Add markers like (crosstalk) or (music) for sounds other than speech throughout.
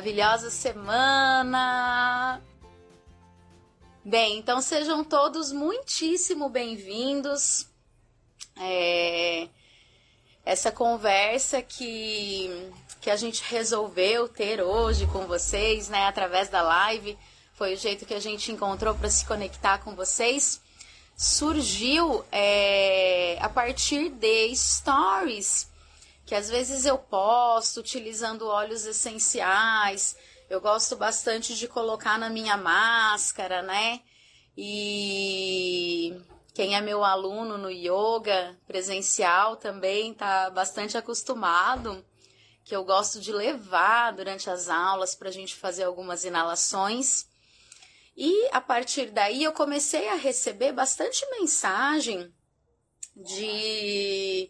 maravilhosa semana! Bem, então sejam todos muitíssimo bem-vindos. É, essa conversa que, que a gente resolveu ter hoje com vocês, né, através da live, foi o jeito que a gente encontrou para se conectar com vocês. Surgiu é, a partir de stories que às vezes eu posto utilizando óleos essenciais. Eu gosto bastante de colocar na minha máscara, né? E quem é meu aluno no yoga presencial também tá bastante acostumado, que eu gosto de levar durante as aulas para a gente fazer algumas inalações. E a partir daí eu comecei a receber bastante mensagem de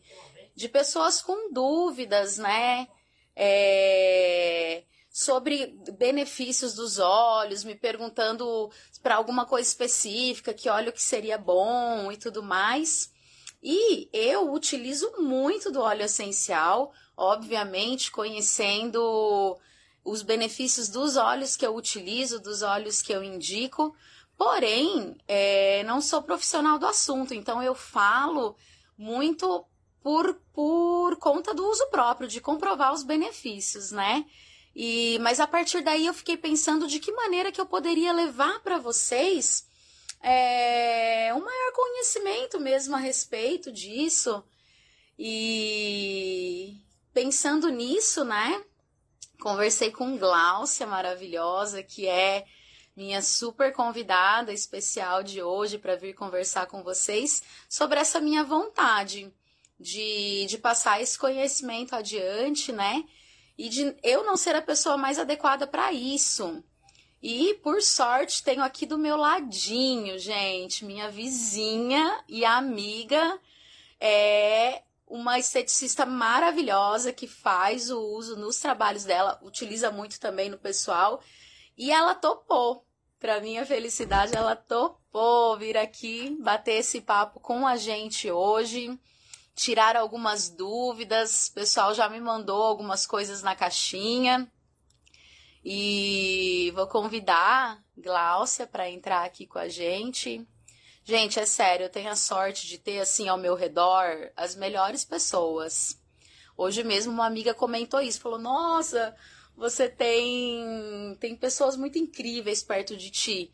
de pessoas com dúvidas, né? É, sobre benefícios dos óleos, me perguntando para alguma coisa específica, que óleo que seria bom e tudo mais. E eu utilizo muito do óleo essencial, obviamente conhecendo os benefícios dos óleos que eu utilizo, dos óleos que eu indico. Porém, é, não sou profissional do assunto, então eu falo muito por, por conta do uso próprio, de comprovar os benefícios, né? E, mas a partir daí eu fiquei pensando de que maneira que eu poderia levar para vocês é, um maior conhecimento mesmo a respeito disso. E pensando nisso, né? Conversei com Gláucia maravilhosa, que é minha super convidada especial de hoje para vir conversar com vocês sobre essa minha vontade de, de passar esse conhecimento adiante, né? E de eu não ser a pessoa mais adequada para isso. E por sorte tenho aqui do meu ladinho, gente, minha vizinha e amiga é uma esteticista maravilhosa que faz o uso nos trabalhos dela, utiliza muito também no pessoal, e ela topou. Para minha felicidade, ela topou vir aqui bater esse papo com a gente hoje tirar algumas dúvidas. O pessoal já me mandou algumas coisas na caixinha. E vou convidar Gláucia para entrar aqui com a gente. Gente, é sério, eu tenho a sorte de ter assim ao meu redor as melhores pessoas. Hoje mesmo uma amiga comentou isso, falou: "Nossa, você tem tem pessoas muito incríveis perto de ti".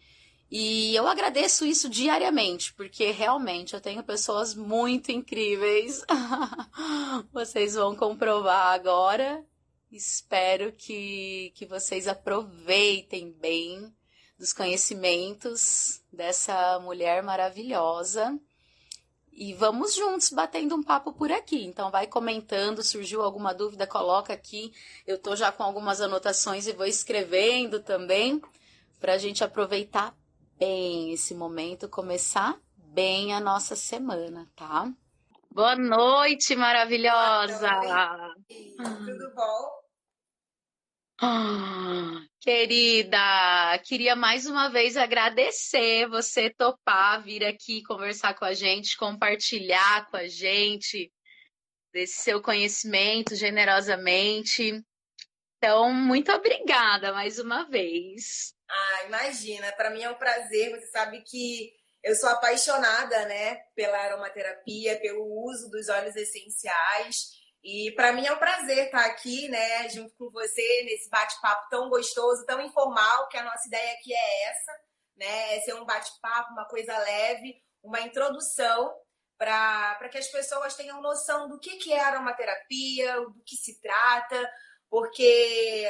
E eu agradeço isso diariamente, porque realmente eu tenho pessoas muito incríveis. (laughs) vocês vão comprovar agora. Espero que, que vocês aproveitem bem dos conhecimentos dessa mulher maravilhosa. E vamos juntos batendo um papo por aqui. Então vai comentando, surgiu alguma dúvida, coloca aqui. Eu tô já com algumas anotações e vou escrevendo também para a gente aproveitar bem esse momento, começar bem a nossa semana, tá? Boa noite, maravilhosa! Boa noite. Tudo bom? Ah, querida, queria mais uma vez agradecer você topar vir aqui conversar com a gente, compartilhar com a gente desse seu conhecimento generosamente. Então, muito obrigada mais uma vez. Ah, imagina, para mim é um prazer. Você sabe que eu sou apaixonada, né, pela aromaterapia, pelo uso dos óleos essenciais. E para mim é um prazer estar aqui, né, junto com você nesse bate-papo tão gostoso, tão informal, que a nossa ideia aqui é essa, né, é ser um bate-papo, uma coisa leve, uma introdução para que as pessoas tenham noção do que, que é aromaterapia, do que se trata, porque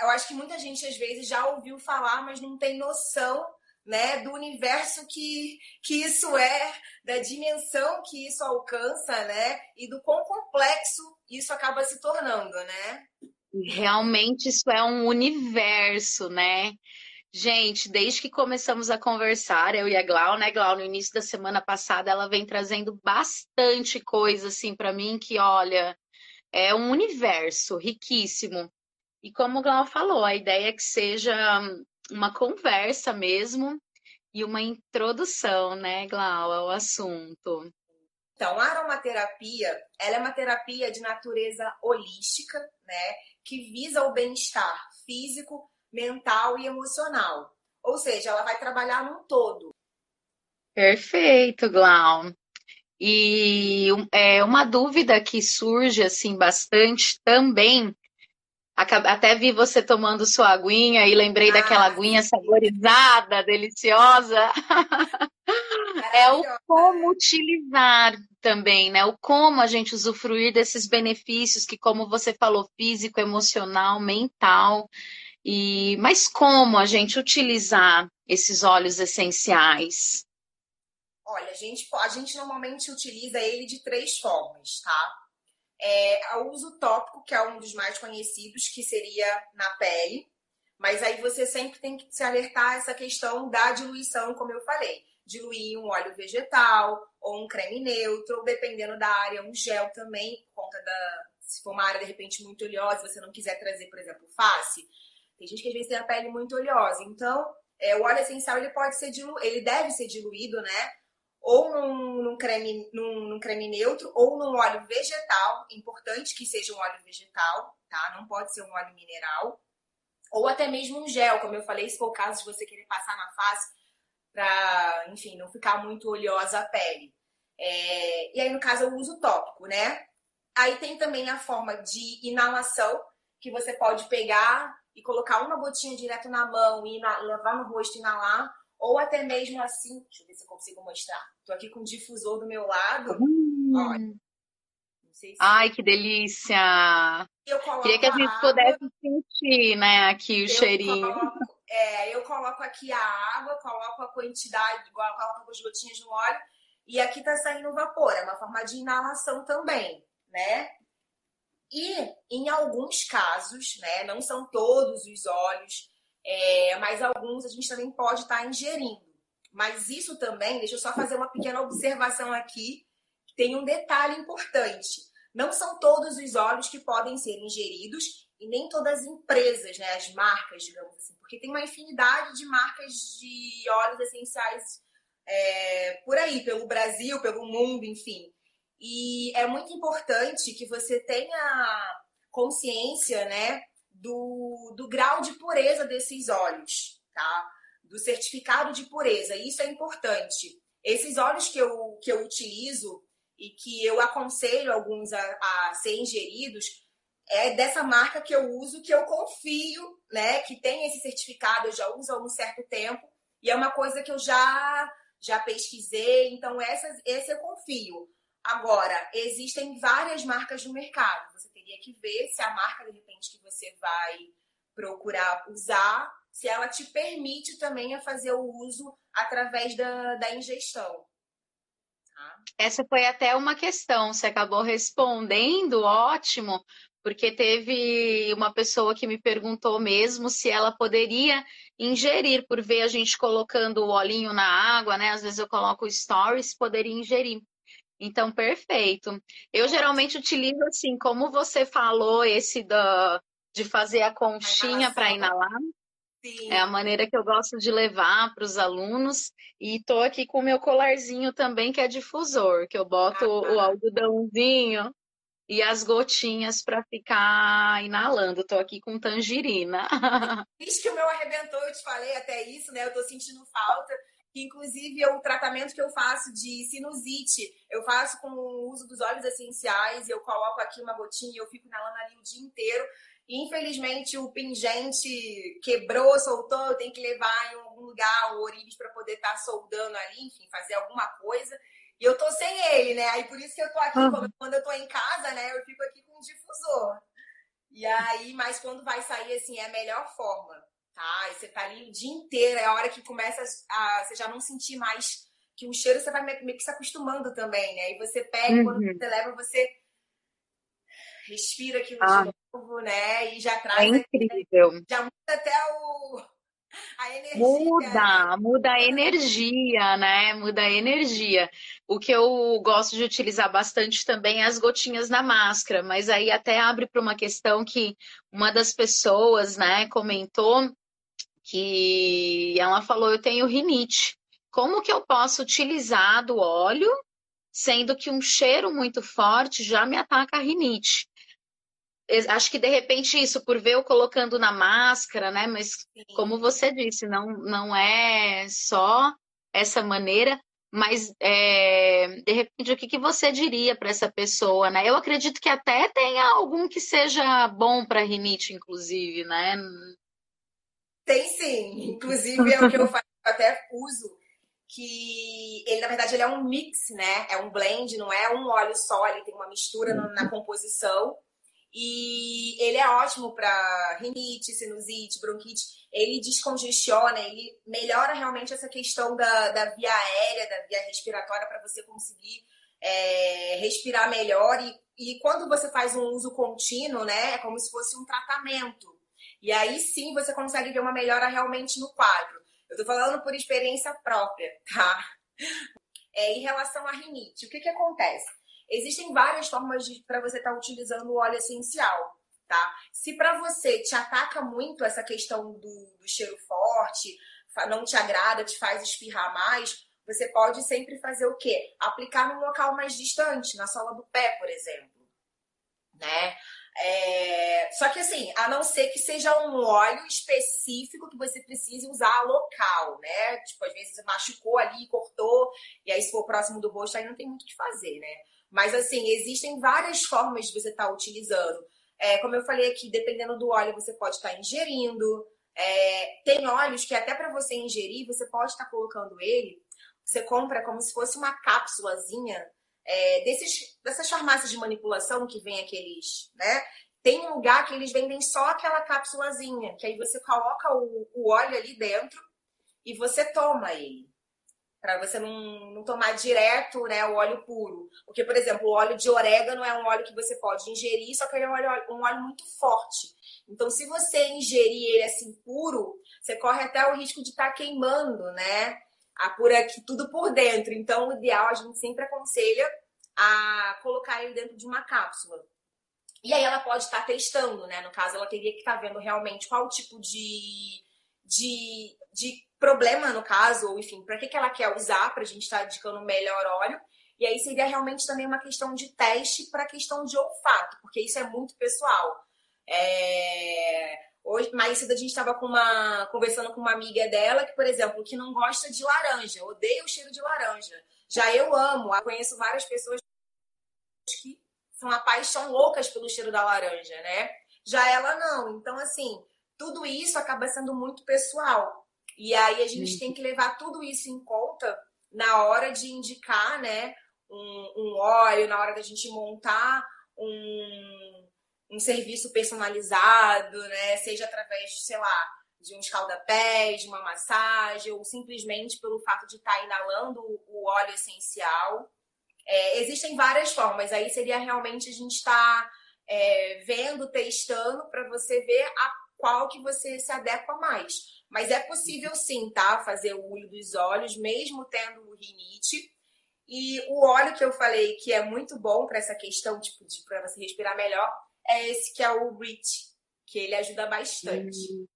eu acho que muita gente às vezes já ouviu falar, mas não tem noção né, do universo que, que isso é, da dimensão que isso alcança, né, e do quão complexo isso acaba se tornando, né? Realmente isso é um universo, né? Gente, desde que começamos a conversar, eu e a Glau, né, Glau, no início da semana passada, ela vem trazendo bastante coisa assim para mim que, olha, é um universo riquíssimo. E como o Glau falou, a ideia é que seja uma conversa mesmo e uma introdução, né, Glau, ao assunto. Então, a aromaterapia, ela é uma terapia de natureza holística, né, que visa o bem-estar físico, mental e emocional. Ou seja, ela vai trabalhar num todo. Perfeito, Glau. E é, uma dúvida que surge assim bastante também. Até vi você tomando sua aguinha e lembrei ah, daquela aguinha saborizada, deliciosa. (laughs) é o como utilizar também, né? O como a gente usufruir desses benefícios que, como você falou, físico, emocional, mental. E mas como a gente utilizar esses óleos essenciais? Olha, a gente, a gente normalmente utiliza ele de três formas, tá? É, o uso tópico, que é um dos mais conhecidos, que seria na pele. Mas aí você sempre tem que se alertar a essa questão da diluição, como eu falei. Diluir um óleo vegetal ou um creme neutro, ou dependendo da área, um gel também, por conta da. Se for uma área de repente muito oleosa, você não quiser trazer, por exemplo, face. Tem gente que às vezes tem a pele muito oleosa. Então, é, o óleo essencial ele pode ser dilu... ele deve ser diluído, né? Ou num, num, creme, num, num, creme neutro ou num óleo vegetal. Importante que seja um óleo vegetal, tá? Não pode ser um óleo mineral. Ou até mesmo um gel, como eu falei, se for o caso de você querer passar na face para, enfim, não ficar muito oleosa a pele. É... E aí, no caso, eu uso tópico, né? Aí tem também a forma de inalação, que você pode pegar e colocar uma gotinha direto na mão e levar no rosto e inalar ou até mesmo assim, deixa eu ver se eu consigo mostrar. Tô aqui com o difusor do meu lado. Hum. Olha. Se... Ai, que delícia! Queria que a gente água, pudesse sentir, né, aqui o cheirinho. Coloco, é, eu coloco aqui a água, coloco a quantidade, igual coloco as gotinhas no óleo, e aqui tá saindo vapor. É uma forma de inalação também, né? E em alguns casos, né, não são todos os óleos, é, mas alguns a gente também pode estar tá ingerindo. Mas isso também, deixa eu só fazer uma pequena observação aqui, tem um detalhe importante. Não são todos os óleos que podem ser ingeridos e nem todas as empresas, né, as marcas, digamos assim, porque tem uma infinidade de marcas de óleos essenciais é, por aí, pelo Brasil, pelo mundo, enfim. E é muito importante que você tenha consciência, né, do, do grau de pureza desses óleos, tá? Do certificado de pureza. Isso é importante. Esses óleos que eu, que eu utilizo e que eu aconselho alguns a, a ser ingeridos é dessa marca que eu uso, que eu confio, né? Que tem esse certificado, eu já uso há um certo tempo. E é uma coisa que eu já já pesquisei, então essas, esse eu confio. Agora, existem várias marcas no mercado. Você teria que ver se a marca, de repente, que você vai procurar usar, se ela te permite também a fazer o uso através da, da ingestão. Tá? Essa foi até uma questão, você acabou respondendo, ótimo, porque teve uma pessoa que me perguntou mesmo se ela poderia ingerir, por ver a gente colocando o olhinho na água, né? Às vezes eu coloco stories, poderia ingerir. Então, perfeito. Eu geralmente utilizo assim, como você falou, esse da, de fazer a conchinha para inalar. Sim. É a maneira que eu gosto de levar para os alunos. E estou aqui com o meu colarzinho também, que é difusor, que eu boto ah, o algodãozinho e as gotinhas para ficar inalando. Estou aqui com tangerina. (laughs) Diz que o meu arrebentou, eu te falei até isso, né? Eu estou sentindo falta inclusive o tratamento que eu faço de sinusite, eu faço com o uso dos óleos essenciais, eu coloco aqui uma gotinha e eu fico inalando ali o dia inteiro. Infelizmente, o pingente quebrou, soltou, tenho que levar em algum lugar o Orives para poder estar tá soldando ali, enfim, fazer alguma coisa. E eu tô sem ele, né? Aí por isso que eu tô aqui, uhum. quando eu tô em casa, né? Eu fico aqui com o difusor. E aí, mas quando vai sair, assim, é a melhor forma tá? E você tá ali o dia inteiro, é a hora que começa a você já não sentir mais que o cheiro você vai meio que se acostumando também, né? E você pega, uhum. quando você leva, você respira aquilo ah. de novo, né? E já traz. É incrível. Já muda até o. A energia. Muda, muda a energia, né? Muda a energia. O que eu gosto de utilizar bastante também é as gotinhas na máscara, mas aí até abre para uma questão que uma das pessoas, né, comentou que ela falou: eu tenho rinite. Como que eu posso utilizar do óleo, sendo que um cheiro muito forte já me ataca a rinite? Acho que de repente isso, por ver eu colocando na máscara, né? Mas Sim. como você disse, não, não é só essa maneira, mas é, de repente o que, que você diria para essa pessoa, né? Eu acredito que até tenha algum que seja bom para rinite, inclusive, né? Tem sim, inclusive é o que eu faço, eu até uso que ele na verdade ele é um mix, né? É um blend, não é um óleo só, ele tem uma mistura na composição. E ele é ótimo para rinite, sinusite, bronquite. Ele descongestiona, ele melhora realmente essa questão da, da via aérea, da via respiratória, para você conseguir é, respirar melhor. E, e quando você faz um uso contínuo, né, é como se fosse um tratamento. E aí sim você consegue ver uma melhora realmente no quadro. Eu tô falando por experiência própria, tá? É, em relação à rinite, o que, que acontece? Existem várias formas para você estar tá utilizando o óleo essencial, tá? Se para você te ataca muito essa questão do, do cheiro forte, não te agrada, te faz espirrar mais, você pode sempre fazer o quê? Aplicar num local mais distante, na sola do pé, por exemplo, né? É... Só que assim, a não ser que seja um óleo específico que você precise usar local, né? Tipo, às vezes machucou ali, cortou, e aí se for próximo do rosto, aí não tem muito o que fazer, né? Mas, assim, existem várias formas de você estar tá utilizando. É, como eu falei aqui, dependendo do óleo, você pode estar tá ingerindo. É, tem óleos que até para você ingerir, você pode estar tá colocando ele. Você compra como se fosse uma cápsulazinha é, desses, dessas farmácias de manipulação que vem aqueles, né? Tem um lugar que eles vendem só aquela cápsulazinha, que aí você coloca o, o óleo ali dentro e você toma ele para você não, não, tomar direto né, o óleo puro. Porque, por exemplo, o óleo de orégano é um óleo que você pode ingerir, só que ele é um óleo, um óleo muito forte. Então, se você ingerir ele assim puro, você corre até o risco de estar tá queimando, né? A por aqui, tudo por dentro. Então, o ideal, a gente sempre aconselha a colocar ele dentro de uma cápsula. E aí ela pode estar tá testando, né? No caso, ela teria que estar tá vendo realmente qual tipo de, de, de problema, no caso, ou enfim, para que, que ela quer usar, para a gente estar tá indicando o melhor óleo. E aí seria realmente também uma questão de teste para a questão de olfato, porque isso é muito pessoal. É... Hoje, mais cedo a gente estava uma, conversando com uma amiga dela que, por exemplo, que não gosta de laranja, odeia o cheiro de laranja. Já eu amo, eu conheço várias pessoas que são a paixão loucas pelo cheiro da laranja, né? Já ela não. Então, assim, tudo isso acaba sendo muito pessoal. E aí a gente tem que levar tudo isso em conta na hora de indicar, né, um, um óleo, na hora da gente montar um, um serviço personalizado, né, seja através de, sei lá, de um escalda-pés, de uma massagem, ou simplesmente pelo fato de estar tá inalando o óleo essencial. É, existem várias formas, aí seria realmente a gente estar tá, é, vendo, testando, para você ver a qual que você se adequa mais. Mas é possível sim, tá? Fazer o olho dos olhos, mesmo tendo rinite. E o óleo que eu falei que é muito bom para essa questão, tipo, de para você respirar melhor, é esse que é o Rich, que ele ajuda bastante. Hum,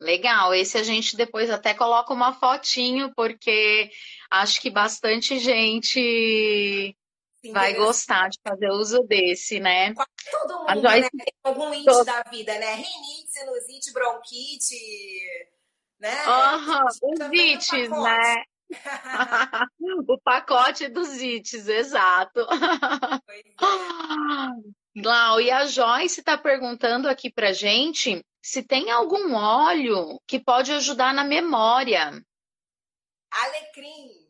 legal, esse a gente depois até coloca uma fotinho, porque acho que bastante gente Sim, vai gostar de fazer uso desse, né? Quase todo mundo né? tem algum índice da vida, né? Rinite, sinusite, bronquite né? Uhum, os ites, né? (laughs) o pacote dos ites, exato. É. Glau, e a Joyce está perguntando aqui pra gente se tem algum óleo que pode ajudar na memória. Alecrim.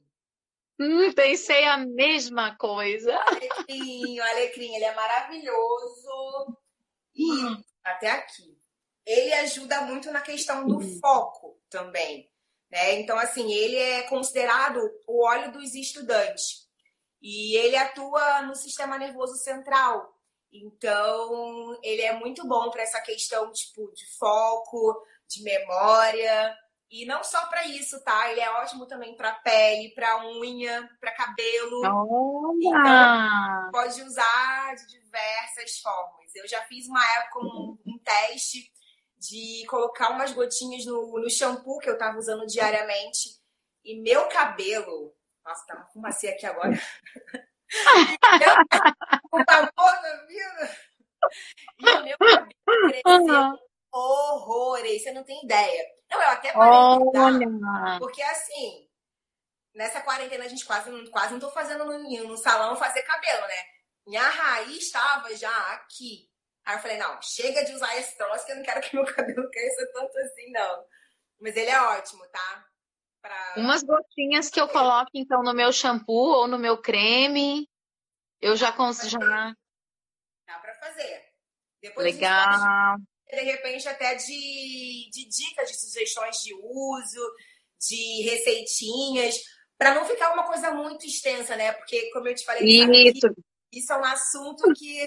Hum, pensei a mesma coisa. Alecrim, o alecrim, ele é maravilhoso. E hum. até aqui ele ajuda muito na questão do uhum. foco também. Né? Então, assim, ele é considerado o óleo dos estudantes. E ele atua no sistema nervoso central. Então, ele é muito bom para essa questão tipo de foco, de memória. E não só para isso, tá? Ele é ótimo também para pele, para unha, para cabelo. Olha! Então, pode usar de diversas formas. Eu já fiz uma época um, um teste de colocar umas gotinhas no, no shampoo que eu tava usando diariamente. E meu cabelo. Nossa, tá uma fumacinha aqui agora. Por (laughs) favor, meu vida. e meu cabelo cresceu horrores, você não tem ideia. Não, eu até parei Olha. porque assim, nessa quarentena a gente quase, quase não tô fazendo no, no salão fazer cabelo, né? Minha raiz estava já aqui. Aí eu falei, não, chega de usar esse troço que eu não quero (laughs) que meu cabelo cresça tanto assim, não. Mas ele é ótimo, tá? Pra... Umas gotinhas que eu coloco, então, no meu shampoo ou no meu creme. Eu já consigo. Já... Dá pra fazer. Depois Legal. de repente, até de, de dicas, de sugestões de uso, de receitinhas, para não ficar uma coisa muito extensa, né? Porque, como eu te falei, isso, isso é um assunto que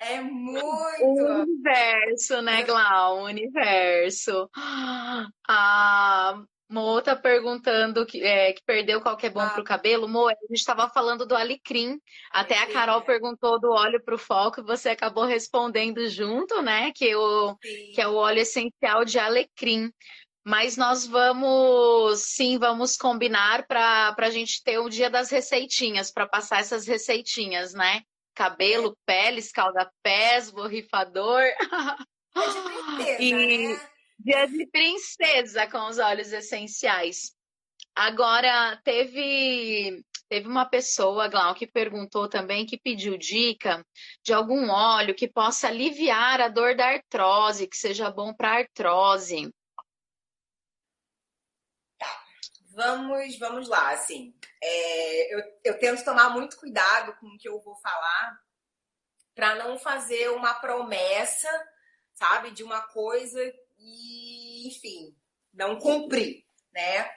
é muito. O universo, né, Glau? O universo. (gasps) Ah, Mo tá perguntando que, é, que perdeu qual que é bom ah. pro cabelo. Mo, a gente estava falando do alecrim. Até a Carol perguntou do óleo pro foco e você acabou respondendo junto, né? Que, o, que é o óleo essencial de alecrim. Mas nós vamos, sim, vamos combinar para a gente ter o dia das receitinhas, para passar essas receitinhas, né? Cabelo, pele, escalda-pés, borrifador. (laughs) É de princesa, e... né? Dia de princesa com os óleos essenciais. Agora, teve teve uma pessoa, Glau, que perguntou também, que pediu dica de algum óleo que possa aliviar a dor da artrose, que seja bom para artrose. Tá, vamos, vamos lá, assim. É, eu, eu tento tomar muito cuidado com o que eu vou falar para não fazer uma promessa, sabe, de uma coisa e, enfim, não cumprir, né?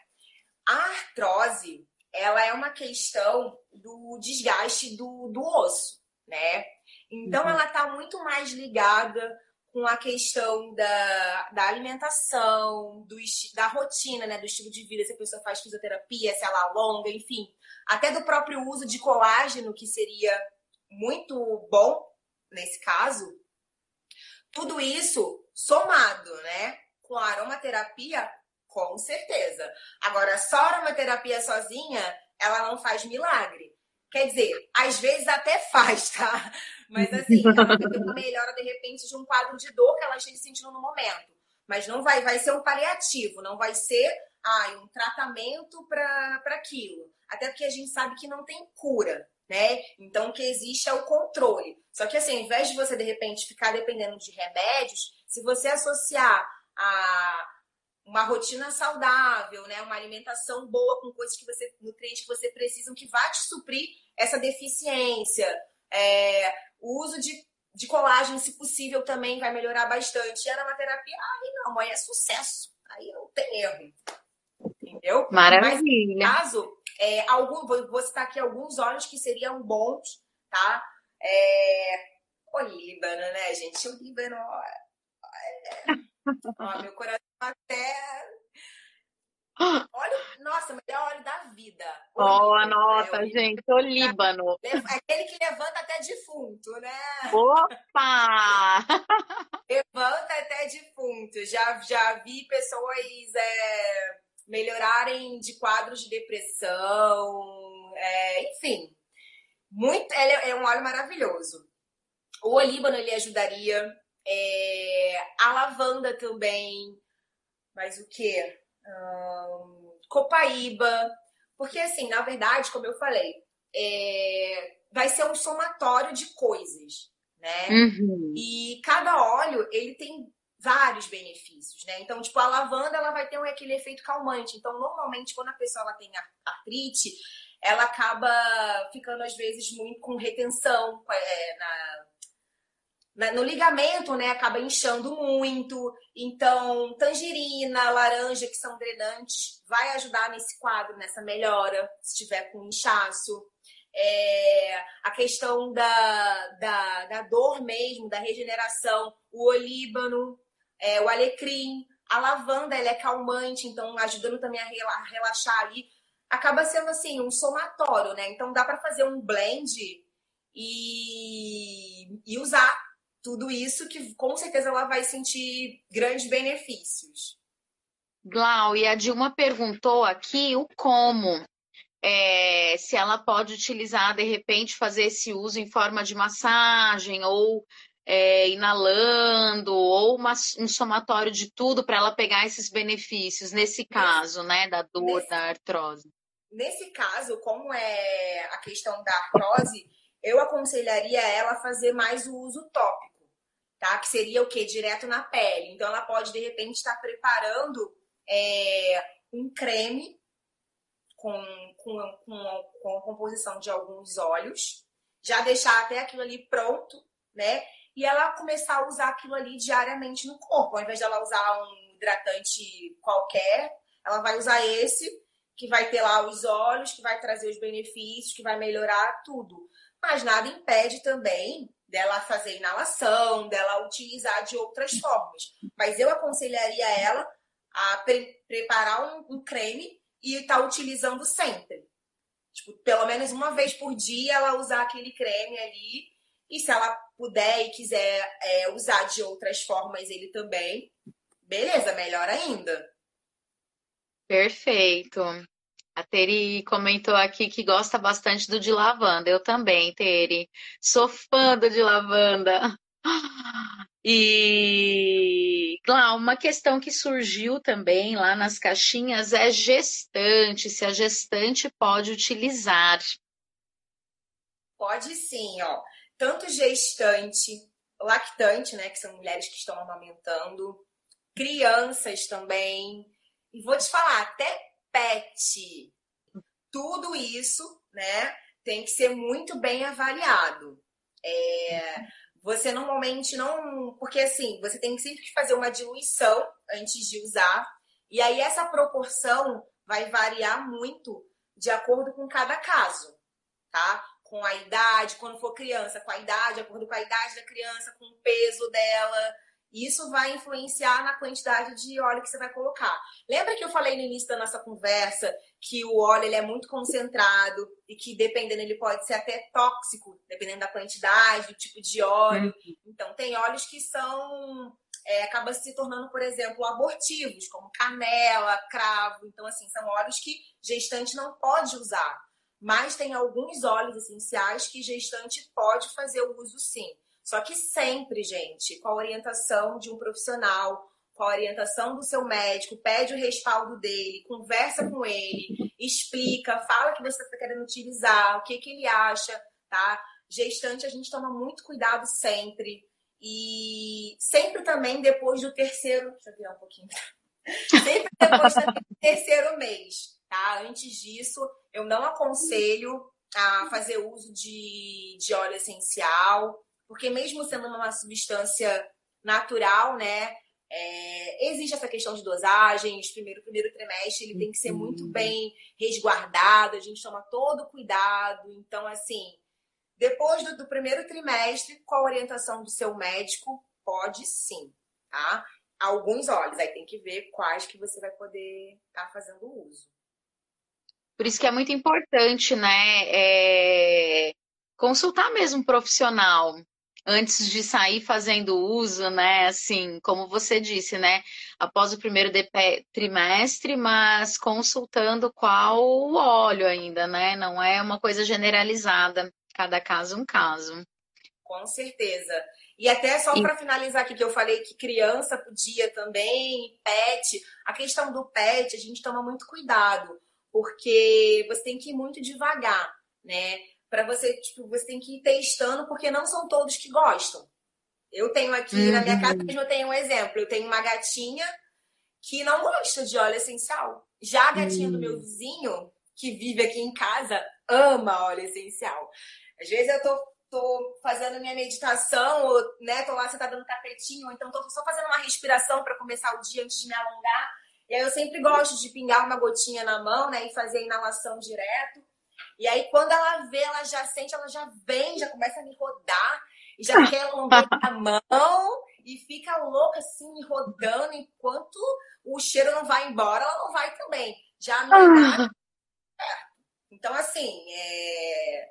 A artrose, ela é uma questão do desgaste do, do osso, né? Então, uhum. ela está muito mais ligada com a questão da, da alimentação, do, da rotina, né? Do estilo de vida, se a pessoa faz fisioterapia, se ela alonga, enfim. Até do próprio uso de colágeno, que seria muito bom nesse caso. Tudo isso somado, né? Com a aromaterapia, com certeza. Agora, só aromaterapia sozinha, ela não faz milagre. Quer dizer, às vezes até faz, (laughs) tá? Mas assim, ter uma melhora de repente de um quadro de dor que ela esteja sentindo no momento. Mas não vai, vai ser um paliativo, não vai ser ah, um tratamento para aquilo. Até porque a gente sabe que não tem cura, né? Então o que existe é o controle. Só que assim, ao invés de você de repente ficar dependendo de remédios, se você associar a uma rotina saudável, né, uma alimentação boa com coisas que você, nutrientes que você precisa, que vai te suprir essa deficiência, é, o uso de, de colágeno, se possível, também vai melhorar bastante. E a aromaterapia, aí não, aí é sucesso, aí não tem erro. Entendeu? Maravilha. Mas, no caso, é, algum, vou citar aqui alguns óleos que seriam bons, tá? É, o Líbano, né, gente? O Líbano, Ó, meu coração até. Olha, nossa, melhor óleo da vida. Ó, oh, anota, é, gente, o Líbano. Aquele que levanta até defunto, né? Opa! (laughs) levanta até defunto. Já, já vi pessoas é, melhorarem de quadros de depressão, é, enfim. Muito, ele é um óleo maravilhoso. O olíbano ele ajudaria é, a lavanda também, mas o que? Hum, copaíba. Porque, assim, na verdade, como eu falei, é, vai ser um somatório de coisas, né? Uhum. E cada óleo, ele tem vários benefícios, né? Então, tipo, a lavanda, ela vai ter aquele efeito calmante. Então, normalmente, quando a pessoa ela tem artrite, ela acaba ficando, às vezes, muito com retenção é, na no ligamento, né, acaba inchando muito. Então, tangerina, laranja, que são drenantes, vai ajudar nesse quadro, nessa melhora, se tiver com inchaço. É, a questão da, da, da, dor mesmo, da regeneração, o olíbano, é, o alecrim, a lavanda, ela é calmante, então ajudando também a relaxar ali. Acaba sendo assim um somatório, né? Então dá para fazer um blend e, e usar tudo isso que com certeza ela vai sentir grandes benefícios. Glau, e a Dilma perguntou aqui o como. é, se ela pode utilizar, de repente, fazer esse uso em forma de massagem ou é, inalando, ou uma, um somatório de tudo para ela pegar esses benefícios, nesse caso, né, da dor, nesse, da artrose. Nesse caso, como é a questão da artrose, eu aconselharia ela fazer mais o uso tópico, tá? Que seria o quê? Direto na pele. Então, ela pode, de repente, estar preparando é, um creme com, com, com, com a composição de alguns óleos, já deixar até aquilo ali pronto, né? e ela começar a usar aquilo ali diariamente no corpo. Ao invés de ela usar um hidratante qualquer, ela vai usar esse, que vai ter lá os olhos, que vai trazer os benefícios, que vai melhorar tudo. Mas nada impede também dela fazer inalação, dela utilizar de outras formas. Mas eu aconselharia ela a pre preparar um, um creme e estar tá utilizando sempre. Tipo, pelo menos uma vez por dia ela usar aquele creme ali e se ela puder e quiser é, usar de outras formas ele também, beleza, melhor ainda. Perfeito. A Teri comentou aqui que gosta bastante do de lavanda. Eu também, Teri. Sou fã do de lavanda. E, Glau, uma questão que surgiu também lá nas caixinhas é gestante, se a gestante pode utilizar. Pode sim, ó tanto gestante, lactante, né, que são mulheres que estão amamentando, crianças também. E vou te falar, até pet. Tudo isso, né, tem que ser muito bem avaliado. É, você normalmente não. Porque assim, você tem sempre que fazer uma diluição antes de usar. E aí essa proporção vai variar muito de acordo com cada caso, tá? com a idade, quando for criança, com a idade, de acordo com a idade da criança, com o peso dela. Isso vai influenciar na quantidade de óleo que você vai colocar. Lembra que eu falei no início da nossa conversa que o óleo ele é muito concentrado e que dependendo ele pode ser até tóxico, dependendo da quantidade, do tipo de óleo. Uhum. Então tem óleos que são é, acaba se tornando, por exemplo, abortivos, como canela, cravo. Então assim são óleos que gestante não pode usar mas tem alguns óleos essenciais que gestante pode fazer o uso sim. Só que sempre, gente, com a orientação de um profissional, com a orientação do seu médico, pede o respaldo dele, conversa com ele, explica, fala que você está querendo utilizar, o que, que ele acha, tá? Gestante, a gente toma muito cuidado sempre. E sempre também depois do terceiro. Deixa eu virar um pouquinho. (laughs) Sempre depois do terceiro mês, tá? Antes disso, eu não aconselho a fazer uso de, de óleo essencial, porque mesmo sendo uma substância natural, né? É, existe essa questão de dosagens. Primeiro, primeiro trimestre ele tem que ser muito uhum. bem resguardado. A gente toma todo cuidado. Então, assim, depois do, do primeiro trimestre, com a orientação do seu médico, pode sim, tá? Alguns óleos, aí tem que ver quais que você vai poder estar tá fazendo uso. Por isso que é muito importante, né, é, consultar mesmo um profissional antes de sair fazendo uso, né, assim, como você disse, né, após o primeiro trimestre, mas consultando qual o óleo ainda, né, não é uma coisa generalizada, cada caso um caso. Com certeza. E até só para finalizar aqui, que eu falei que criança podia também, pet. A questão do pet, a gente toma muito cuidado porque você tem que ir muito devagar, né? Para você, tipo, você tem que ir testando, porque não são todos que gostam. Eu tenho aqui uhum. na minha casa mesmo, eu tenho um exemplo. Eu tenho uma gatinha que não gosta de óleo essencial. Já a gatinha uhum. do meu hum. vizinho, que vive aqui em casa, ama óleo essencial. Às vezes eu tô, tô fazendo minha meditação, ou, né, tô lá sentada no tapetinho, ou então tô só fazendo uma respiração para começar o dia antes de me alongar. E aí eu sempre gosto de pingar uma gotinha na mão, né? E fazer a inalação direto. E aí, quando ela vê, ela já sente, ela já vem, já começa a me rodar, e já (laughs) quer alongar a mão, e fica louca assim, me rodando, enquanto o cheiro não vai embora, ela não vai também. Já a minha é. Então, assim, é...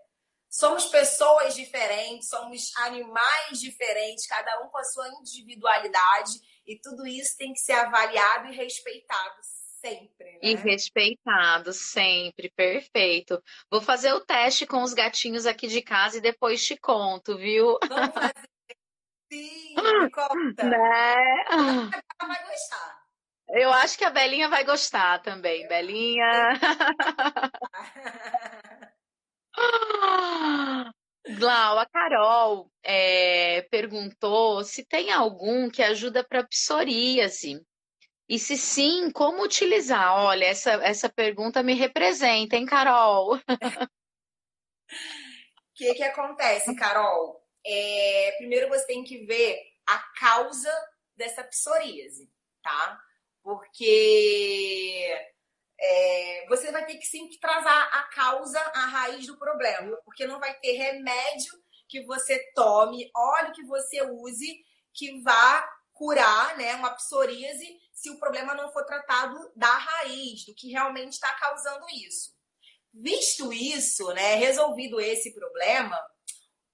somos pessoas diferentes, somos animais diferentes, cada um com a sua individualidade. E tudo isso tem que ser avaliado e respeitado sempre. Né? E respeitado sempre, perfeito. Vou fazer o teste com os gatinhos aqui de casa e depois te conto, viu? Vamos (laughs) fazer. Sim, me conta. Né? Ela vai gostar. Eu acho que a Belinha vai gostar também, Belinha. (laughs) Glau, a Carol é, perguntou se tem algum que ajuda para psoríase. E se sim, como utilizar? Olha, essa, essa pergunta me representa, hein, Carol? O (laughs) que, que acontece, Carol? É, primeiro você tem que ver a causa dessa psoríase, tá? Porque é, você vai ter que sempre trazer a causa, a raiz do problema, porque não vai ter remédio que você tome, óleo que você use que vá curar né, uma psoríase se o problema não for tratado da raiz, do que realmente está causando isso. Visto isso, né, resolvido esse problema,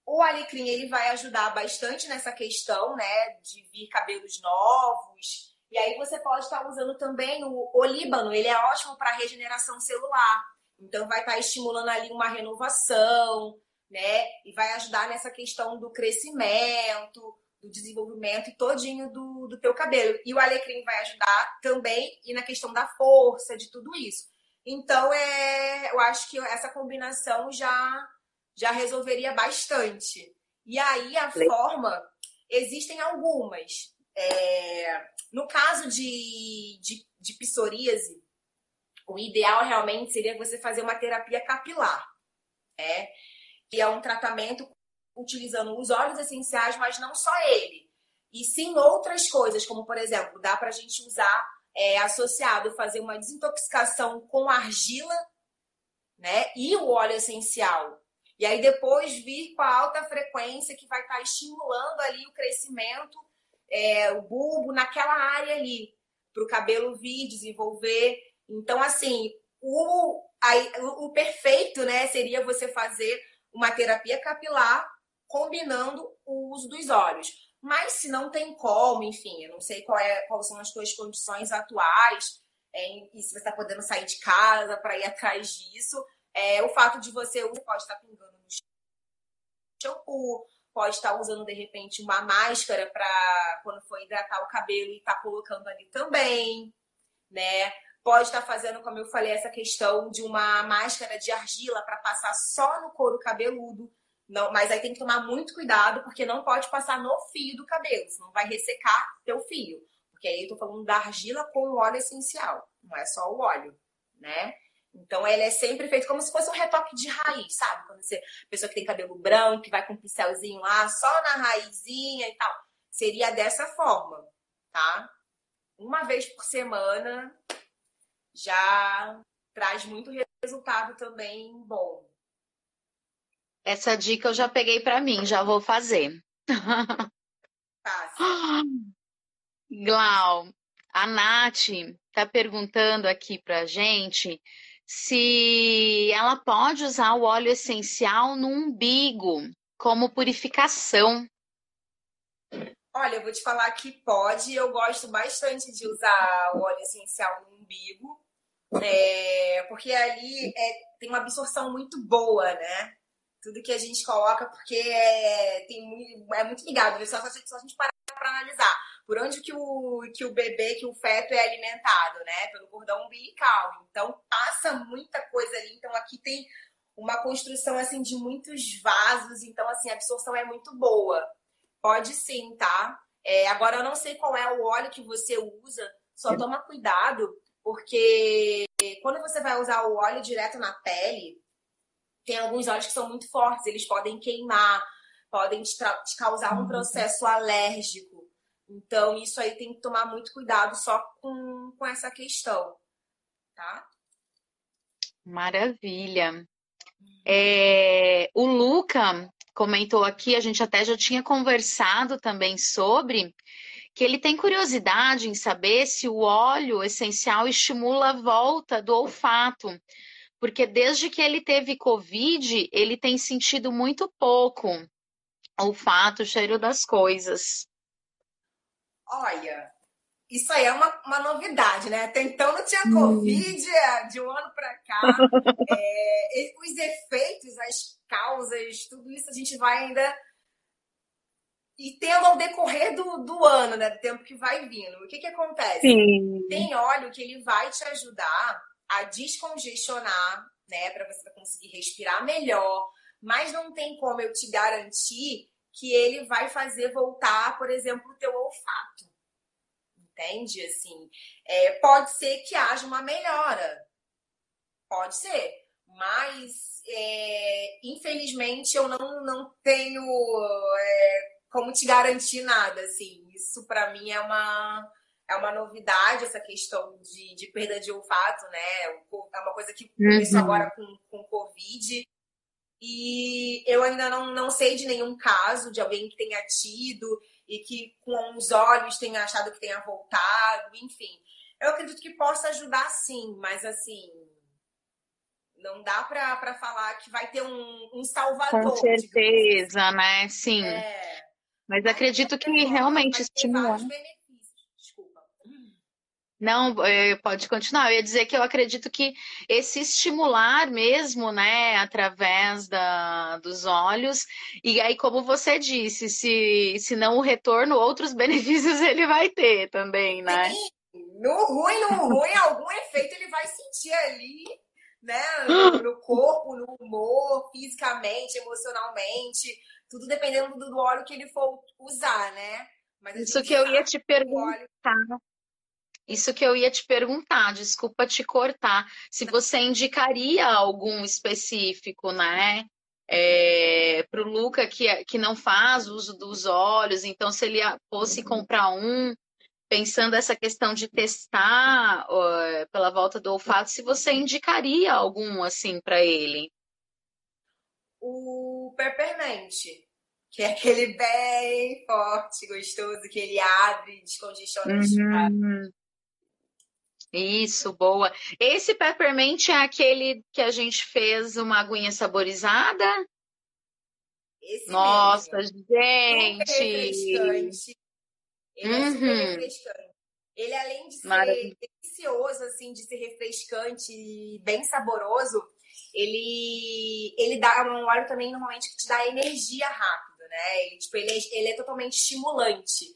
o alecrim ele vai ajudar bastante nessa questão, né, de vir cabelos novos, e aí você pode estar usando também o olíbano, ele é ótimo para regeneração celular. Então vai estar estimulando ali uma renovação, né? E vai ajudar nessa questão do crescimento, do desenvolvimento e todinho do, do teu cabelo. E o alecrim vai ajudar também e na questão da força, de tudo isso. Então, é, eu acho que essa combinação já, já resolveria bastante. E aí, a forma, existem algumas. É, no caso de, de, de psoríase, o ideal realmente seria você fazer uma terapia capilar, né? que é um tratamento utilizando os óleos essenciais, mas não só ele, e sim outras coisas, como por exemplo, dá para a gente usar é, associado, fazer uma desintoxicação com argila né? e o óleo essencial. E aí depois vir com a alta frequência que vai estar tá estimulando ali o crescimento é, o bulbo naquela área ali, para o cabelo vir, desenvolver. Então, assim, o, a, o perfeito né, seria você fazer uma terapia capilar combinando o uso dos óleos. Mas se não tem como, enfim, eu não sei qual é, quais são as suas condições atuais, é, e se você está podendo sair de casa para ir (laughs) atrás disso, é, o fato de você, pode estar pingando no shampoo, pode estar usando de repente uma máscara para quando for hidratar o cabelo e estar tá colocando ali também, né? Pode estar fazendo, como eu falei, essa questão de uma máscara de argila para passar só no couro cabeludo. Não, mas aí tem que tomar muito cuidado, porque não pode passar no fio do cabelo, senão vai ressecar teu fio. Porque aí eu tô falando da argila com o óleo essencial, não é só o óleo, né? Então, ele é sempre feito como se fosse um retoque de raiz, sabe? Quando você, pessoa que tem cabelo branco, que vai com um pincelzinho lá, só na raizinha e tal. Seria dessa forma, tá? Uma vez por semana já traz muito resultado também bom. Essa dica eu já peguei para mim, já vou fazer. Fácil. (gasps) Glau, a Nath tá perguntando aqui pra gente se ela pode usar o óleo essencial no umbigo como purificação. Olha, eu vou te falar que pode. Eu gosto bastante de usar o óleo essencial no umbigo, é, porque ali é, tem uma absorção muito boa, né? Tudo que a gente coloca, porque é, tem, é muito ligado. Só, só, só a gente parar para analisar por onde que o, que o bebê, que o feto é alimentado, né? Pelo cordão umbilical. Então passa muita coisa ali. Então aqui tem uma construção assim de muitos vasos, então assim a absorção é muito boa. Pode sim, tá? É, agora eu não sei qual é o óleo que você usa, só toma cuidado, porque quando você vai usar o óleo direto na pele, tem alguns óleos que são muito fortes, eles podem queimar, podem te, te causar um uhum. processo alérgico. Então, isso aí tem que tomar muito cuidado só com, com essa questão, tá? Maravilha. É, o Luca comentou aqui, a gente até já tinha conversado também sobre, que ele tem curiosidade em saber se o óleo essencial estimula a volta do olfato, porque desde que ele teve Covid, ele tem sentido muito pouco olfato, cheiro das coisas. Olha, isso aí é uma, uma novidade, né? Até então não tinha Covid, hum. de um ano para cá. (laughs) é, os efeitos, as causas, tudo isso a gente vai ainda e tendo ao decorrer do, do ano, né? Do tempo que vai vindo. O que, que acontece? Sim. Tem óleo que ele vai te ajudar a descongestionar, né? Para você conseguir respirar melhor. Mas não tem como eu te garantir que ele vai fazer voltar, por exemplo, o teu olfato entende? Assim, é, pode ser que haja uma melhora, pode ser, mas é, infelizmente eu não, não tenho é, como te garantir nada, assim. Isso para mim é uma é uma novidade essa questão de, de perda de olfato, né? É uma coisa que começou uhum. agora com, com Covid. E eu ainda não, não sei de nenhum caso de alguém que tenha tido e que com os olhos tenha achado que tenha voltado, enfim. Eu acredito que possa ajudar sim, mas assim, não dá para falar que vai ter um, um salvador. Com assim. certeza, assim. né? Sim. É. Mas acredito que realmente estimula. Não, é, pode continuar. Eu ia dizer que eu acredito que esse estimular mesmo, né, através da, dos olhos, e aí, como você disse, se, se não o retorno, outros (laughs) benefícios ele vai ter também, né? Sim. No ruim, no ruim, algum efeito ele vai sentir ali, né, no, no corpo, no humor, fisicamente, emocionalmente, tudo dependendo do, do óleo que ele for usar, né? Isso que eu ia te perguntar. Isso que eu ia te perguntar, desculpa te cortar, se você indicaria algum específico, né? É, para o Luca que, que não faz uso dos olhos, então se ele fosse comprar um, pensando essa questão de testar pela volta do olfato, se você indicaria algum assim para ele? O peppermint, que é aquele bem forte, gostoso, que ele abre, descongestiona uhum. Isso, boa. Esse peppermint é aquele que a gente fez uma aguinha saborizada? Esse Nossa, mesmo. gente! Super refrescante. Ele uhum. é super uhum. refrescante. Ele, além de ser Maravilha. delicioso, assim, de ser refrescante e bem saboroso, ele, ele dá um óleo também, normalmente, que te dá energia rápido, né? Ele, tipo, ele, é, ele é totalmente estimulante.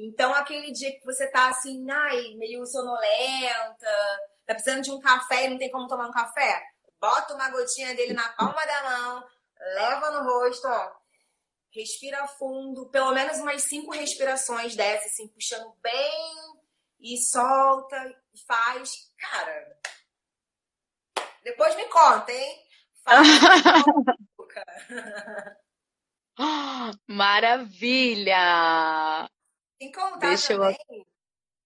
Então, aquele dia que você tá assim, ai, meio sonolenta, tá precisando de um café e não tem como tomar um café, bota uma gotinha dele na palma da mão, leva no rosto, ó. Respira fundo, pelo menos umas cinco respirações dessas, assim, puxando bem e solta e faz. Cara, depois me conta, hein? Faz (laughs) Maravilha! Sem contar Deixa também eu...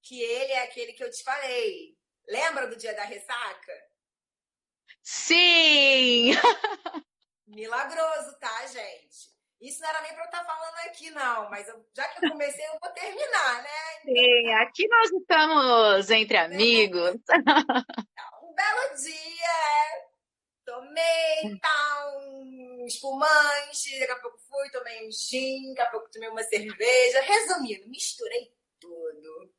que ele é aquele que eu te falei. Lembra do dia da ressaca? Sim! (laughs) Milagroso, tá, gente? Isso não era nem para eu estar tá falando aqui, não, mas eu, já que eu comecei, eu vou terminar, né? Sim, aqui nós estamos entre amigos. (laughs) Um belo dia, tomei tal, um espumante, daqui a pouco fui, tomei um gin, daqui a pouco tomei uma cerveja. Resumindo, misturei tudo.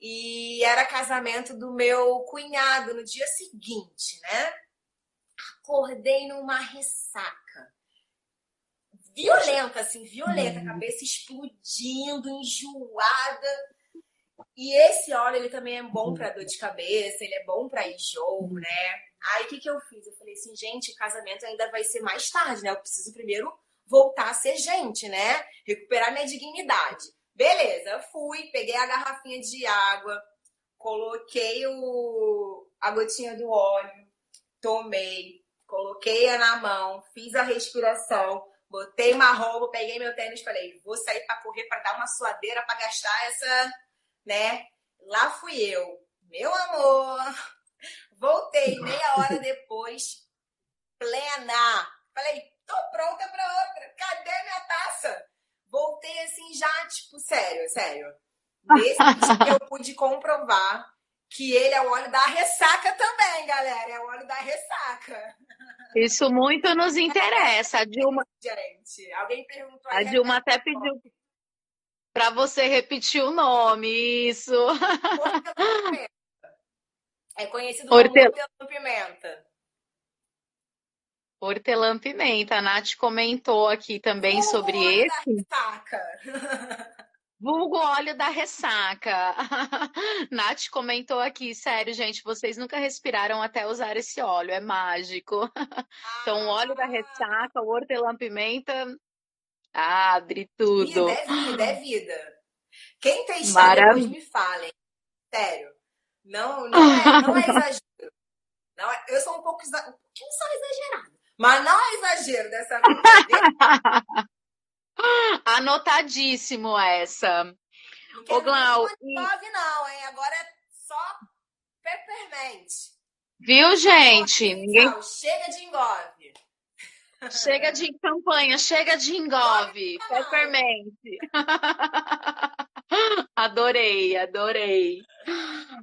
E era casamento do meu cunhado no dia seguinte, né? Acordei numa ressaca. Violenta, assim, violenta, a cabeça explodindo, enjoada. E esse óleo, ele também é bom para dor de cabeça, ele é bom para enjoo, né? Aí o que, que eu fiz? Eu falei assim, gente, casamento ainda vai ser mais tarde, né? Eu preciso primeiro voltar a ser gente, né? Recuperar minha dignidade. Beleza, fui, peguei a garrafinha de água, coloquei o, a gotinha do óleo, tomei, coloquei-a na mão, fiz a respiração, botei uma roupa, peguei meu tênis falei, vou sair para correr para dar uma suadeira para gastar essa, né? Lá fui eu. Meu amor, Voltei meia hora depois, plena. Falei, tô pronta pra outra. Cadê minha taça? Voltei assim já, tipo, sério, sério. Nesse que eu pude comprovar que ele é o óleo da ressaca também, galera. É o óleo da ressaca. Isso muito nos interessa. A Dilma. Gente, alguém perguntou A Dilma até pediu. Para você repetir o nome, isso. É conhecido como Hortel... hortelã-pimenta. Hortelã-pimenta. A Nath comentou aqui também Vulgo sobre esse. Vulgo óleo da ressaca. (laughs) Nath comentou aqui, sério, gente, vocês nunca respiraram até usar esse óleo, é mágico. (laughs) então, o óleo da ressaca, o hortelã-pimenta, abre tudo. Vida, é vida, é vida. Quem testar Marav... depois me falem. Sério. Não, não é, não é (laughs) exagero. Não é, eu sou um pouco, um pouquinho só exagerada. Mas não é exagero dessa vez. (laughs) Anotadíssimo essa. Não Ô, Glau. E... não, hein? Agora é só peppermint. Viu, gente? Ninguém... Chega de engove. Chega de campanha, chega de engove. Peppermint. (laughs) (laughs) adorei, adorei.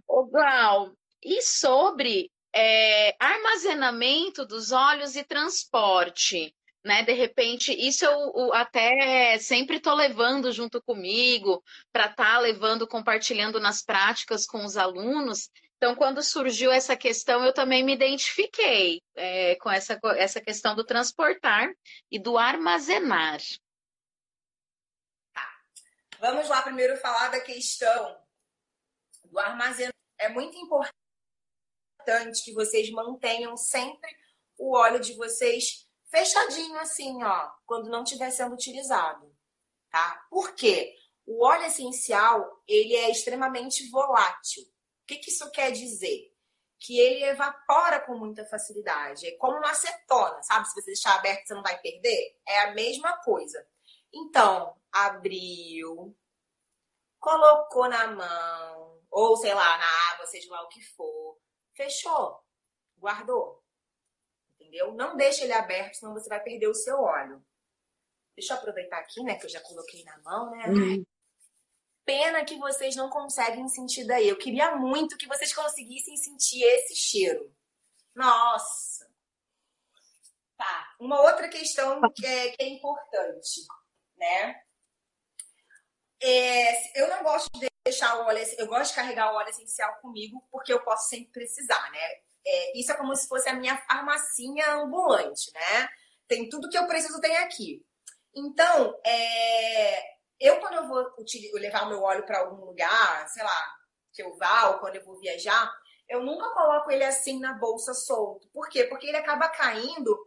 Ô, Glau, e sobre é, armazenamento dos óleos e transporte? Né? De repente, isso eu até sempre estou levando junto comigo para estar tá levando, compartilhando nas práticas com os alunos. Então, quando surgiu essa questão, eu também me identifiquei é, com essa, essa questão do transportar e do armazenar. Vamos lá primeiro falar da questão do armazenamento. É muito importante que vocês mantenham sempre o óleo de vocês fechadinho assim, ó, quando não estiver sendo utilizado, tá? Por quê? O óleo essencial, ele é extremamente volátil. O que, que isso quer dizer? Que ele evapora com muita facilidade. É como uma acetona, sabe? Se você deixar aberto, você não vai perder. É a mesma coisa. Então, abriu, colocou na mão, ou sei lá, na água, seja lá o que for, fechou, guardou entendeu? Não deixe ele aberto, senão você vai perder o seu óleo. Deixa eu aproveitar aqui, né, que eu já coloquei na mão, né? Uhum. Pena que vocês não conseguem sentir daí. Eu queria muito que vocês conseguissem sentir esse cheiro. Nossa! Tá. Uma outra questão que é, que é importante, né? É, eu não gosto de deixar o óleo, eu gosto de carregar o óleo essencial comigo porque eu posso sempre precisar, né? É, isso é como se fosse a minha farmacinha ambulante, né? Tem tudo que eu preciso, tem aqui. Então, é, eu quando eu vou levar o meu óleo para algum lugar, sei lá, que eu vá ou quando eu vou viajar, eu nunca coloco ele assim na bolsa solto. Por quê? Porque ele acaba caindo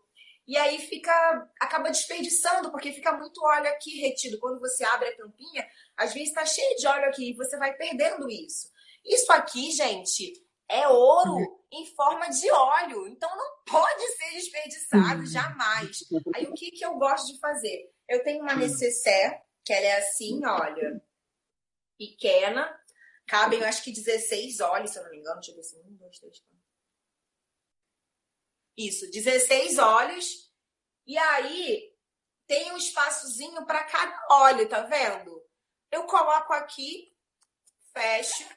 e aí fica acaba desperdiçando, porque fica muito óleo aqui retido. Quando você abre a tampinha, às vezes está cheio de óleo aqui e você vai perdendo isso. Isso aqui, gente, é ouro uhum. em forma de óleo. Então não pode ser desperdiçado uhum. jamais. Aí o que, que eu gosto de fazer? Eu tenho uma necessaire, que ela é assim, olha, pequena. Cabem, eu acho que 16 óleos, se eu não me engano. Deixa eu ver se. Um, dois, três, quatro. Isso, 16 óleos. E aí tem um espaçozinho para cada óleo, tá vendo? Eu coloco aqui, fecho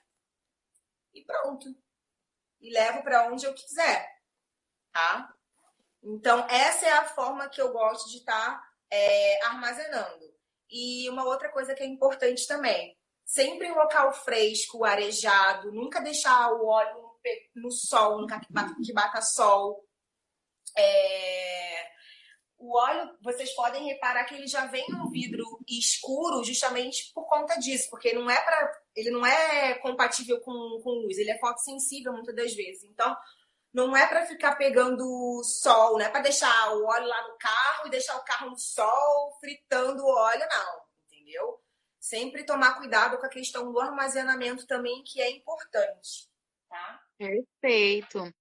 e pronto e levo para onde eu quiser, tá? Então, essa é a forma que eu gosto de estar tá, é, armazenando. E uma outra coisa que é importante também, sempre em local fresco, arejado, nunca deixar o óleo no, no sol, nunca que bata, que bata sol. É, o óleo, vocês podem reparar que ele já vem no vidro escuro justamente por conta disso, porque não é para ele não é compatível com, com luz, ele é fotossensível muitas das vezes. Então, não é para ficar pegando sol, não é para deixar o óleo lá no carro e deixar o carro no sol fritando o óleo, não, entendeu? Sempre tomar cuidado com a questão do armazenamento também, que é importante, tá? Perfeito.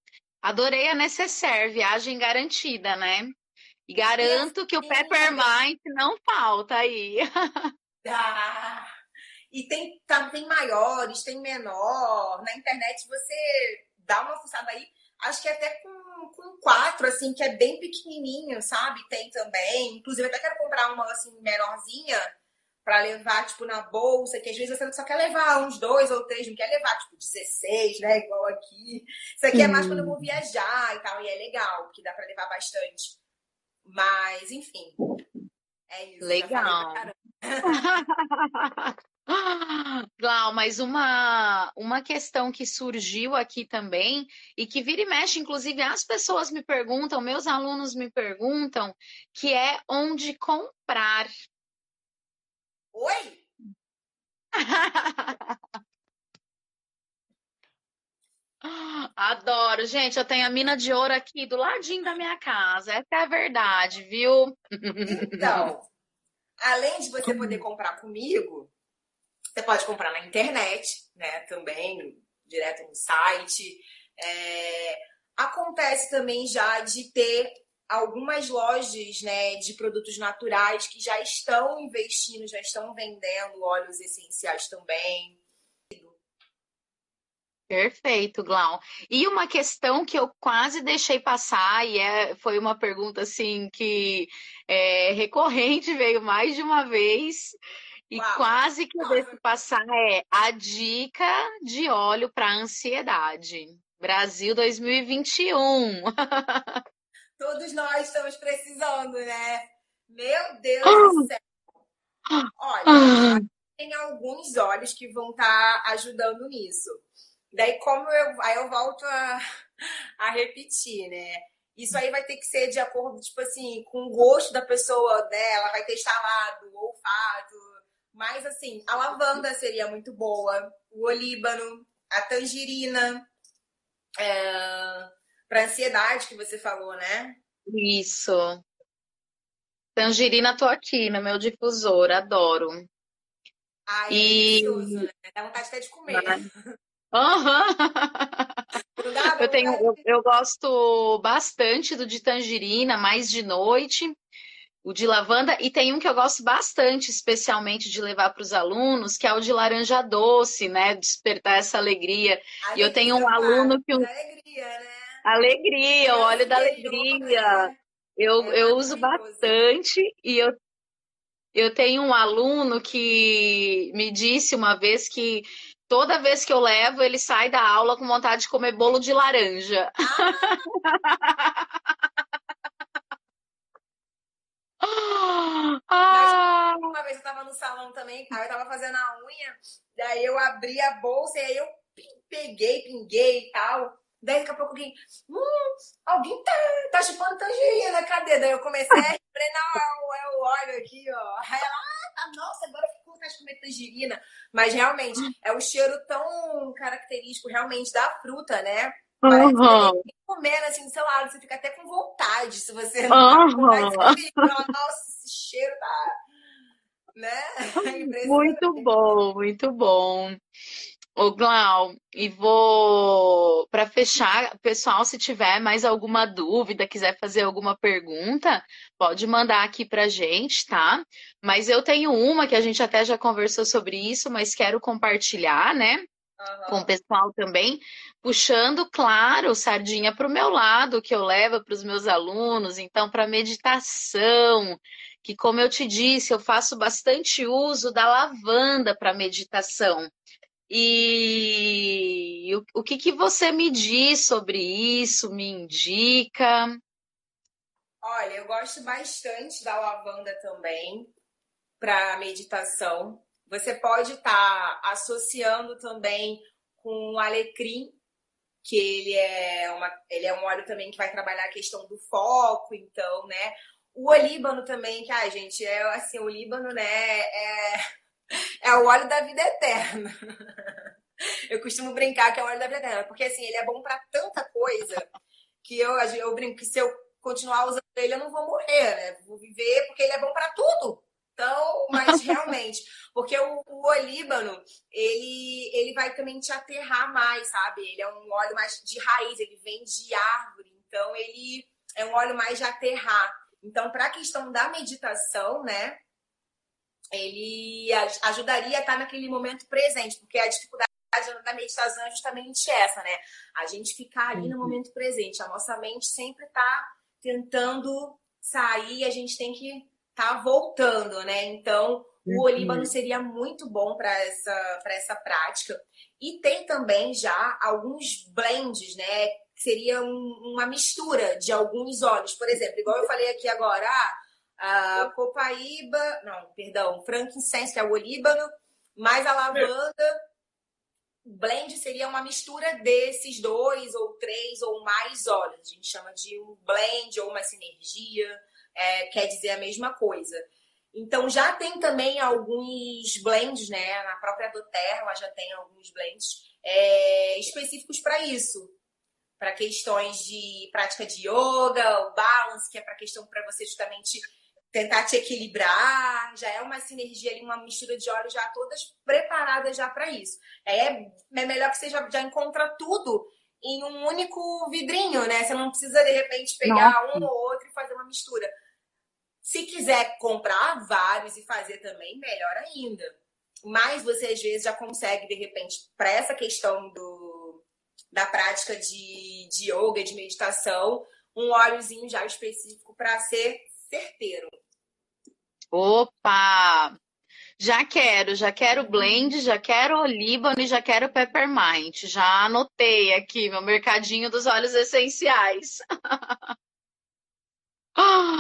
Adorei a necessaire, viagem garantida, né? E garanto que o Peppermint não falta aí. (laughs) Ah, e tem, tá, tem maiores, tem menor. Na internet você dá uma fuçada aí. Acho que até com, com quatro, assim, que é bem pequenininho, sabe? Tem também. Inclusive, até quero comprar uma, assim, menorzinha para levar, tipo, na bolsa, que às vezes você só quer levar uns dois ou três, não quer levar, tipo, 16, né? Igual aqui. Isso aqui é mais quando eu vou viajar e tal, e é legal, porque dá para levar bastante. Mas, enfim. É isso. Legal. (laughs) Glau, mas uma, uma questão que surgiu aqui também e que vira e mexe, inclusive as pessoas me perguntam, meus alunos me perguntam, que é onde comprar. Oi? (laughs) Adoro, gente. Eu tenho a mina de ouro aqui do ladinho da minha casa. Essa é a verdade, viu? Então, além de você poder (laughs) comprar comigo, você pode comprar na internet, né? Também, direto no site. É... Acontece também já de ter algumas lojas né, de produtos naturais que já estão investindo, já estão vendendo óleos essenciais também. Perfeito, Glau. E uma questão que eu quase deixei passar, e é, foi uma pergunta assim que é recorrente, (laughs) veio mais de uma vez, e Uau. quase que eu deixo passar é a dica de óleo para ansiedade. Brasil 2021. (laughs) Todos nós estamos precisando, né? Meu Deus do céu. Olha, ah. tem alguns óleos que vão estar tá ajudando nisso. Daí, como eu. Aí eu volto a, a repetir, né? Isso aí vai ter que ser de acordo, tipo assim, com o gosto da pessoa dela, vai ter instalado, o olfato. Mas, assim, a lavanda seria muito boa, o olíbano, a tangerina, é, para ansiedade que você falou, né? Isso. Tangerina, tô aqui no meu difusor, adoro. Ai, é e... delicioso, né? Dá vontade até de comer. Uhum. (laughs) eu, tenho, eu, eu, gosto bastante do de tangerina, mais de noite, o de lavanda, e tem um que eu gosto bastante, especialmente de levar para os alunos, que é o de laranja doce, né? Despertar essa alegria. alegria e eu tenho um aluno que. Alegria, né? Alegria, o óleo da alegria. Eu, é eu uso bastante e eu eu tenho um aluno que me disse uma vez que toda vez que eu levo, ele sai da aula com vontade de comer bolo de laranja. Ah! (laughs) uma vez eu tava no salão também, aí eu tava fazendo a unha, daí eu abri a bolsa e aí eu peguei, pinguei e tal. Daí daqui a pouco alguém, hum, alguém tá, tá chupando tangerina, cadê? Daí eu comecei a falei, não, é o óleo aqui, ó. Aí ela, ah, tá, nossa, agora ficou vontade de comer tangerina. Mas realmente, é o cheiro tão característico realmente da fruta, né? Parece uhum. que comendo assim, sei lá, você fica até com vontade se você não uhum. nossa, esse cheiro tá. Né? (laughs) Muito bom, muito bom. Ô, Glau, e vou para fechar, pessoal, se tiver mais alguma dúvida, quiser fazer alguma pergunta, pode mandar aqui pra gente, tá? Mas eu tenho uma que a gente até já conversou sobre isso, mas quero compartilhar, né? Uhum. Com o pessoal também, puxando, claro, sardinha para o meu lado, que eu levo para os meus alunos, então, para meditação, que, como eu te disse, eu faço bastante uso da lavanda para meditação. E o, o que, que você me diz sobre isso? Me indica? Olha, eu gosto bastante da lavanda também para meditação. Você pode estar tá associando também com o alecrim, que ele é, uma, ele é um óleo também que vai trabalhar a questão do foco, então, né? O olíbano também, que, ai, gente, é assim, o olíbano, né, é é o óleo da vida eterna. (laughs) Eu costumo brincar que é o óleo da vida eterna, porque assim, ele é bom para tanta coisa que eu, eu brinco que se eu continuar usando ele, eu não vou morrer, né? Vou viver porque ele é bom para tudo. Então, mas (laughs) realmente, porque o, o olíbano, ele, ele vai também te aterrar mais, sabe? Ele é um óleo mais de raiz, ele vem de árvore, então ele é um óleo mais de aterrar. Então, para a questão da meditação, né? Ele ajudaria a estar naquele momento presente, porque a dificuldade da meditação é justamente essa, né? A gente ficar ali no uhum. momento presente. A nossa mente sempre está tentando sair, a gente tem que estar tá voltando, né? Então, o uhum. olíbano seria muito bom para essa, essa prática. E tem também já alguns blends, né? Que seria um, uma mistura de alguns óleos. Por exemplo, igual eu falei aqui agora, ah, a copaíba, não, perdão, frankincense, que é o olíbano, mais a lavanda. Blend seria uma mistura desses dois ou três ou mais óleos. A gente chama de um blend ou uma sinergia, é, quer dizer a mesma coisa. Então já tem também alguns blends, né? Na própria doTERRA já tem alguns blends é, específicos para isso. Para questões de prática de yoga, o balance, que é para questão para você justamente tentar te equilibrar, já é uma sinergia ali, uma mistura de óleos já todas preparadas já para isso. É, é melhor que você já, já encontra tudo em um único vidrinho, né? Você não precisa de repente pegar Nossa. um ou outro e fazer uma mistura. Se quiser comprar vários e fazer também, melhor ainda. Mas você às vezes já consegue, de repente, para essa questão do, da prática de, de yoga, de meditação, um óleozinho já específico para ser certeiro. Opa! Já quero, já quero blend, já quero olíbano e já quero peppermint. Já anotei aqui meu mercadinho dos óleos essenciais. (laughs)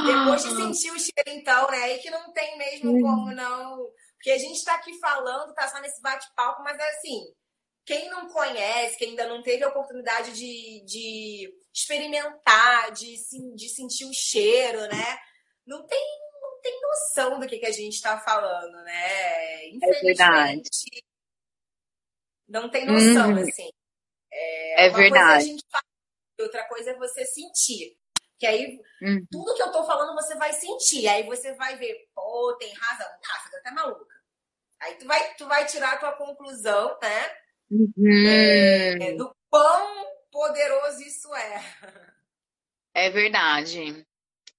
Depois de sentir o cheiro, então, né? Aí que não tem mesmo hum. como não. Porque a gente tá aqui falando, tá só nesse bate-papo, mas é assim, quem não conhece, quem ainda não teve a oportunidade de, de experimentar, de, de sentir o cheiro, né? Não tem tem noção do que, que a gente está falando, né? Infelizmente, é não tem noção, hum. assim. É, é verdade. Coisa fala, outra coisa é você sentir. Que aí, hum. tudo que eu tô falando, você vai sentir. Aí você vai ver, pô, tem razão. Ah, você tá maluca. Aí tu vai, tu vai tirar a tua conclusão, né? Uhum. É, do quão poderoso isso é. É verdade.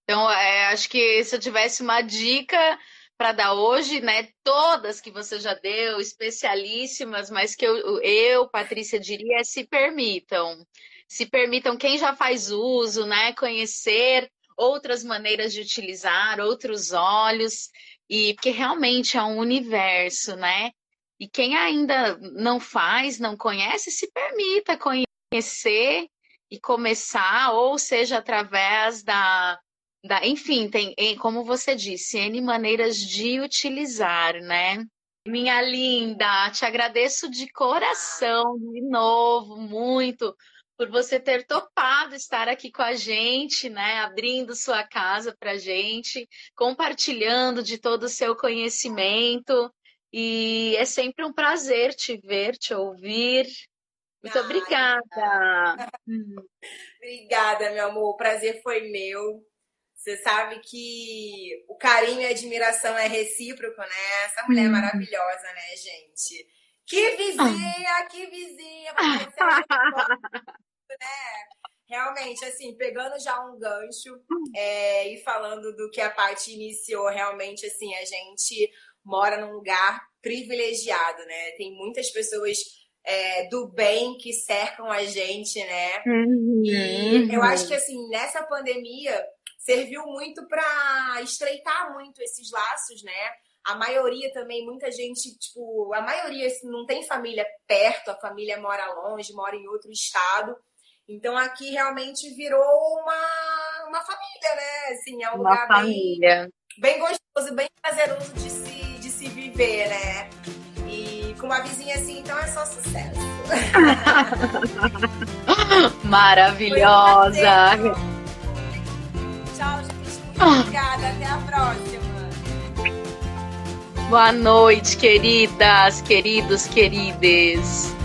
Então, é, acho que se eu tivesse uma dica para dar hoje, né? Todas que você já deu, especialíssimas, mas que eu, eu, Patrícia, diria é se permitam. Se permitam quem já faz uso, né? Conhecer outras maneiras de utilizar, outros olhos, e porque realmente é um universo, né? E quem ainda não faz, não conhece, se permita conhecer e começar, ou seja, através da da, enfim, tem, como você disse, N maneiras de utilizar, né? Minha linda, te agradeço de coração, de novo, muito, por você ter topado estar aqui com a gente, né? Abrindo sua casa para gente, compartilhando de todo o seu conhecimento. E é sempre um prazer te ver, te ouvir. Muito obrigada. (laughs) obrigada, meu amor. O prazer foi meu. Você sabe que o carinho e a admiração é recíproco, né? Essa mulher é uhum. maravilhosa, né, gente? Que vizinha, que vizinha, né? Realmente, assim, pegando já um gancho é, e falando do que a Paty iniciou, realmente, assim, a gente mora num lugar privilegiado, né? Tem muitas pessoas é, do bem que cercam a gente, né? Uhum. E eu acho que, assim, nessa pandemia, serviu muito para estreitar muito esses laços, né? A maioria também, muita gente, tipo, a maioria assim, não tem família perto, a família mora longe, mora em outro estado. Então aqui realmente virou uma, uma família, né? Assim, é um uma lugar família. Bem, bem gostoso, bem prazeroso de se, de se viver, né? E com uma vizinha assim, então é só sucesso. (laughs) (laughs) Maravilhosa! Obrigada. Até a próxima. Boa noite, queridas, queridos, querides.